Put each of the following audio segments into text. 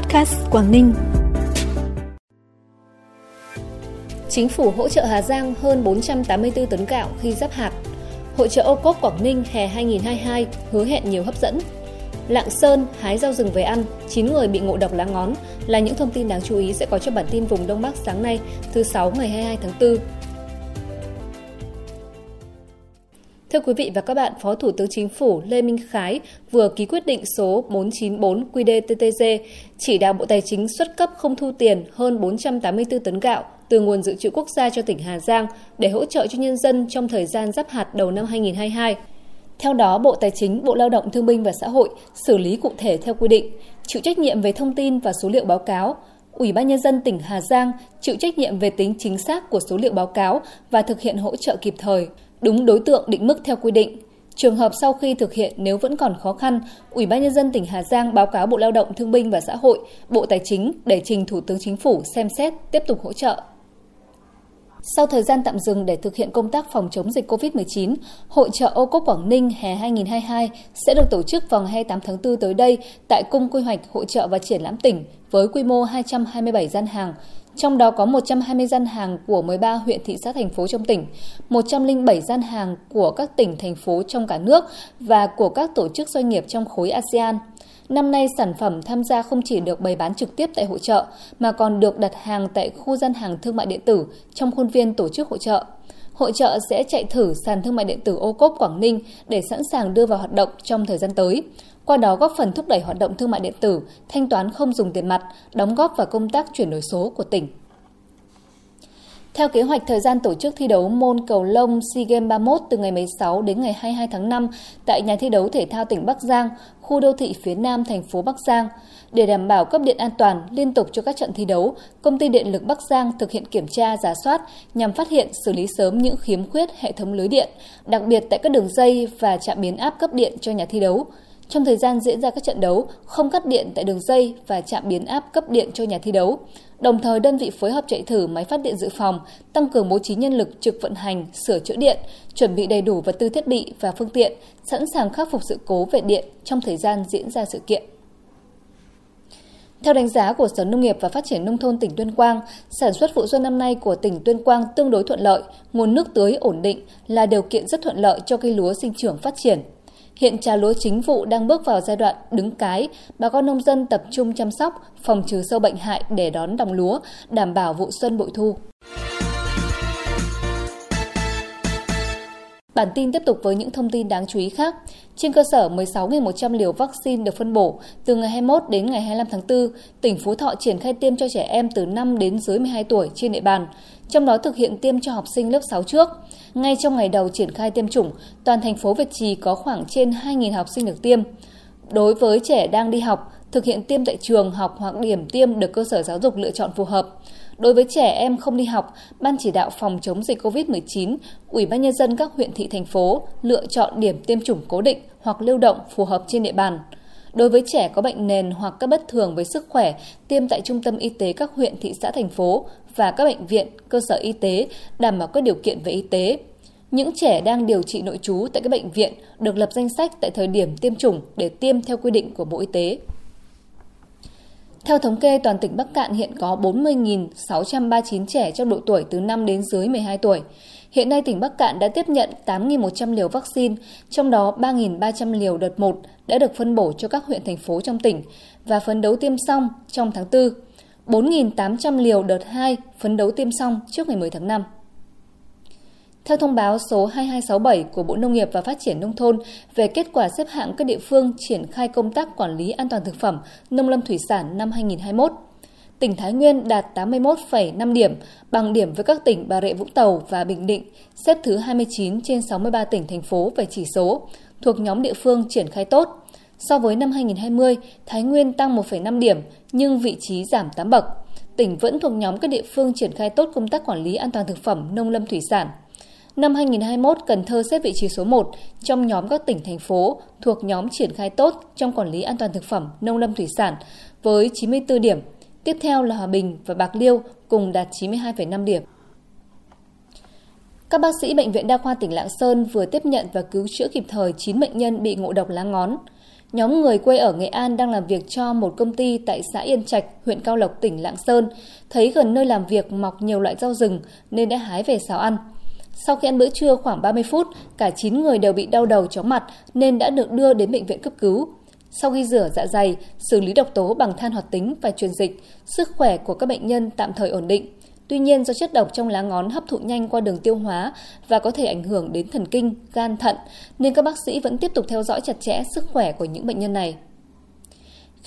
Podcast Quảng Ninh. Chính phủ hỗ trợ Hà Giang hơn 484 tấn gạo khi giáp hạt. Hội trợ ô cốp Quảng Ninh hè 2022 hứa hẹn nhiều hấp dẫn. Lạng Sơn hái rau rừng về ăn, 9 người bị ngộ độc lá ngón là những thông tin đáng chú ý sẽ có trong bản tin vùng Đông Bắc sáng nay, thứ 6 ngày 22 tháng 4. Thưa quý vị và các bạn, Phó Thủ tướng Chính phủ Lê Minh Khái vừa ký quyết định số 494 QĐ-TTG chỉ đạo Bộ Tài chính xuất cấp không thu tiền hơn 484 tấn gạo từ nguồn dự trữ quốc gia cho tỉnh Hà Giang để hỗ trợ cho nhân dân trong thời gian giáp hạt đầu năm 2022. Theo đó, Bộ Tài chính, Bộ Lao động Thương binh và Xã hội xử lý cụ thể theo quy định, chịu trách nhiệm về thông tin và số liệu báo cáo, Ủy ban Nhân dân tỉnh Hà Giang chịu trách nhiệm về tính chính xác của số liệu báo cáo và thực hiện hỗ trợ kịp thời, đúng đối tượng định mức theo quy định. Trường hợp sau khi thực hiện nếu vẫn còn khó khăn, Ủy ban nhân dân tỉnh Hà Giang báo cáo Bộ Lao động Thương binh và Xã hội, Bộ Tài chính để trình Thủ tướng Chính phủ xem xét tiếp tục hỗ trợ. Sau thời gian tạm dừng để thực hiện công tác phòng chống dịch COVID-19, Hội trợ ô cốp Quảng Ninh hè 2022 sẽ được tổ chức vào ngày 28 tháng 4 tới đây tại Cung Quy hoạch Hội trợ và Triển lãm tỉnh với quy mô 227 gian hàng, trong đó có 120 gian hàng của 13 huyện thị xã thành phố trong tỉnh, 107 gian hàng của các tỉnh thành phố trong cả nước và của các tổ chức doanh nghiệp trong khối ASEAN. Năm nay, sản phẩm tham gia không chỉ được bày bán trực tiếp tại hội trợ, mà còn được đặt hàng tại khu gian hàng thương mại điện tử trong khuôn viên tổ chức hội trợ. Hội trợ sẽ chạy thử sàn thương mại điện tử ô cốp Quảng Ninh để sẵn sàng đưa vào hoạt động trong thời gian tới. Qua đó góp phần thúc đẩy hoạt động thương mại điện tử, thanh toán không dùng tiền mặt, đóng góp vào công tác chuyển đổi số của tỉnh. Theo kế hoạch thời gian tổ chức thi đấu môn cầu lông SEA Games 31 từ ngày 16 đến ngày 22 tháng 5 tại nhà thi đấu thể thao tỉnh Bắc Giang, khu đô thị phía Nam thành phố Bắc Giang. Để đảm bảo cấp điện an toàn liên tục cho các trận thi đấu, Công ty Điện lực Bắc Giang thực hiện kiểm tra, giả soát nhằm phát hiện xử lý sớm những khiếm khuyết hệ thống lưới điện, đặc biệt tại các đường dây và trạm biến áp cấp điện cho nhà thi đấu. Trong thời gian diễn ra các trận đấu, không cắt điện tại đường dây và trạm biến áp cấp điện cho nhà thi đấu. Đồng thời, đơn vị phối hợp chạy thử máy phát điện dự phòng, tăng cường bố trí nhân lực trực vận hành, sửa chữa điện, chuẩn bị đầy đủ vật tư thiết bị và phương tiện, sẵn sàng khắc phục sự cố về điện trong thời gian diễn ra sự kiện. Theo đánh giá của Sở Nông nghiệp và Phát triển Nông thôn tỉnh Tuyên Quang, sản xuất vụ xuân năm nay của tỉnh Tuyên Quang tương đối thuận lợi, nguồn nước tưới ổn định là điều kiện rất thuận lợi cho cây lúa sinh trưởng phát triển. Hiện trà lúa chính vụ đang bước vào giai đoạn đứng cái, bà con nông dân tập trung chăm sóc, phòng trừ sâu bệnh hại để đón đồng lúa, đảm bảo vụ xuân bội thu. Bản tin tiếp tục với những thông tin đáng chú ý khác. Trên cơ sở 16.100 liều vaccine được phân bổ, từ ngày 21 đến ngày 25 tháng 4, tỉnh Phú Thọ triển khai tiêm cho trẻ em từ 5 đến dưới 12 tuổi trên địa bàn, trong đó thực hiện tiêm cho học sinh lớp 6 trước. Ngay trong ngày đầu triển khai tiêm chủng, toàn thành phố Việt Trì có khoảng trên 2.000 học sinh được tiêm. Đối với trẻ đang đi học, thực hiện tiêm tại trường học hoặc điểm tiêm được cơ sở giáo dục lựa chọn phù hợp. Đối với trẻ em không đi học, Ban chỉ đạo phòng chống dịch COVID-19, Ủy ban nhân dân các huyện thị thành phố lựa chọn điểm tiêm chủng cố định hoặc lưu động phù hợp trên địa bàn. Đối với trẻ có bệnh nền hoặc các bất thường với sức khỏe, tiêm tại trung tâm y tế các huyện, thị xã, thành phố và các bệnh viện, cơ sở y tế đảm bảo các điều kiện về y tế. Những trẻ đang điều trị nội trú tại các bệnh viện được lập danh sách tại thời điểm tiêm chủng để tiêm theo quy định của Bộ Y tế. Theo thống kê, toàn tỉnh Bắc Cạn hiện có 40.639 trẻ trong độ tuổi từ 5 đến dưới 12 tuổi. Hiện nay tỉnh Bắc Cạn đã tiếp nhận 8.100 liều vaccine, trong đó 3.300 liều đợt 1 đã được phân bổ cho các huyện thành phố trong tỉnh và phấn đấu tiêm xong trong tháng 4. 4.800 liều đợt 2 phấn đấu tiêm xong trước ngày 10 tháng 5. Theo thông báo số 2267 của Bộ Nông nghiệp và Phát triển Nông thôn về kết quả xếp hạng các địa phương triển khai công tác quản lý an toàn thực phẩm, nông lâm thủy sản năm 2021, tỉnh Thái Nguyên đạt 81,5 điểm, bằng điểm với các tỉnh Bà Rịa Vũng Tàu và Bình Định, xếp thứ 29 trên 63 tỉnh thành phố về chỉ số, thuộc nhóm địa phương triển khai tốt. So với năm 2020, Thái Nguyên tăng 1,5 điểm nhưng vị trí giảm 8 bậc. Tỉnh vẫn thuộc nhóm các địa phương triển khai tốt công tác quản lý an toàn thực phẩm nông lâm thủy sản. Năm 2021, Cần Thơ xếp vị trí số 1 trong nhóm các tỉnh thành phố thuộc nhóm triển khai tốt trong quản lý an toàn thực phẩm nông lâm thủy sản với 94 điểm. Tiếp theo là Hòa Bình và Bạc Liêu cùng đạt 92,5 điểm. Các bác sĩ Bệnh viện Đa khoa tỉnh Lạng Sơn vừa tiếp nhận và cứu chữa kịp thời 9 bệnh nhân bị ngộ độc lá ngón. Nhóm người quê ở Nghệ An đang làm việc cho một công ty tại xã Yên Trạch, huyện Cao Lộc, tỉnh Lạng Sơn. Thấy gần nơi làm việc mọc nhiều loại rau rừng nên đã hái về xào ăn. Sau khi ăn bữa trưa khoảng 30 phút, cả 9 người đều bị đau đầu chóng mặt nên đã được đưa đến bệnh viện cấp cứu. Sau khi rửa dạ dày, xử lý độc tố bằng than hoạt tính và truyền dịch, sức khỏe của các bệnh nhân tạm thời ổn định. Tuy nhiên do chất độc trong lá ngón hấp thụ nhanh qua đường tiêu hóa và có thể ảnh hưởng đến thần kinh, gan, thận, nên các bác sĩ vẫn tiếp tục theo dõi chặt chẽ sức khỏe của những bệnh nhân này.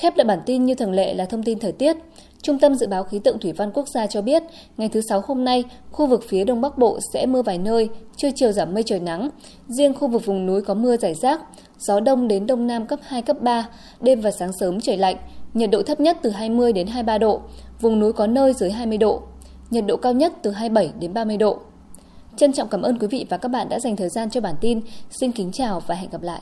Khép lại bản tin như thường lệ là thông tin thời tiết. Trung tâm Dự báo Khí tượng Thủy văn Quốc gia cho biết, ngày thứ Sáu hôm nay, khu vực phía Đông Bắc Bộ sẽ mưa vài nơi, trưa chiều giảm mây trời nắng. Riêng khu vực vùng núi có mưa rải rác, gió đông đến đông nam cấp 2, cấp 3, đêm và sáng sớm trời lạnh, nhiệt độ thấp nhất từ 20 đến 23 độ, vùng núi có nơi dưới 20 độ, nhiệt độ cao nhất từ 27 đến 30 độ. Trân trọng cảm ơn quý vị và các bạn đã dành thời gian cho bản tin. Xin kính chào và hẹn gặp lại.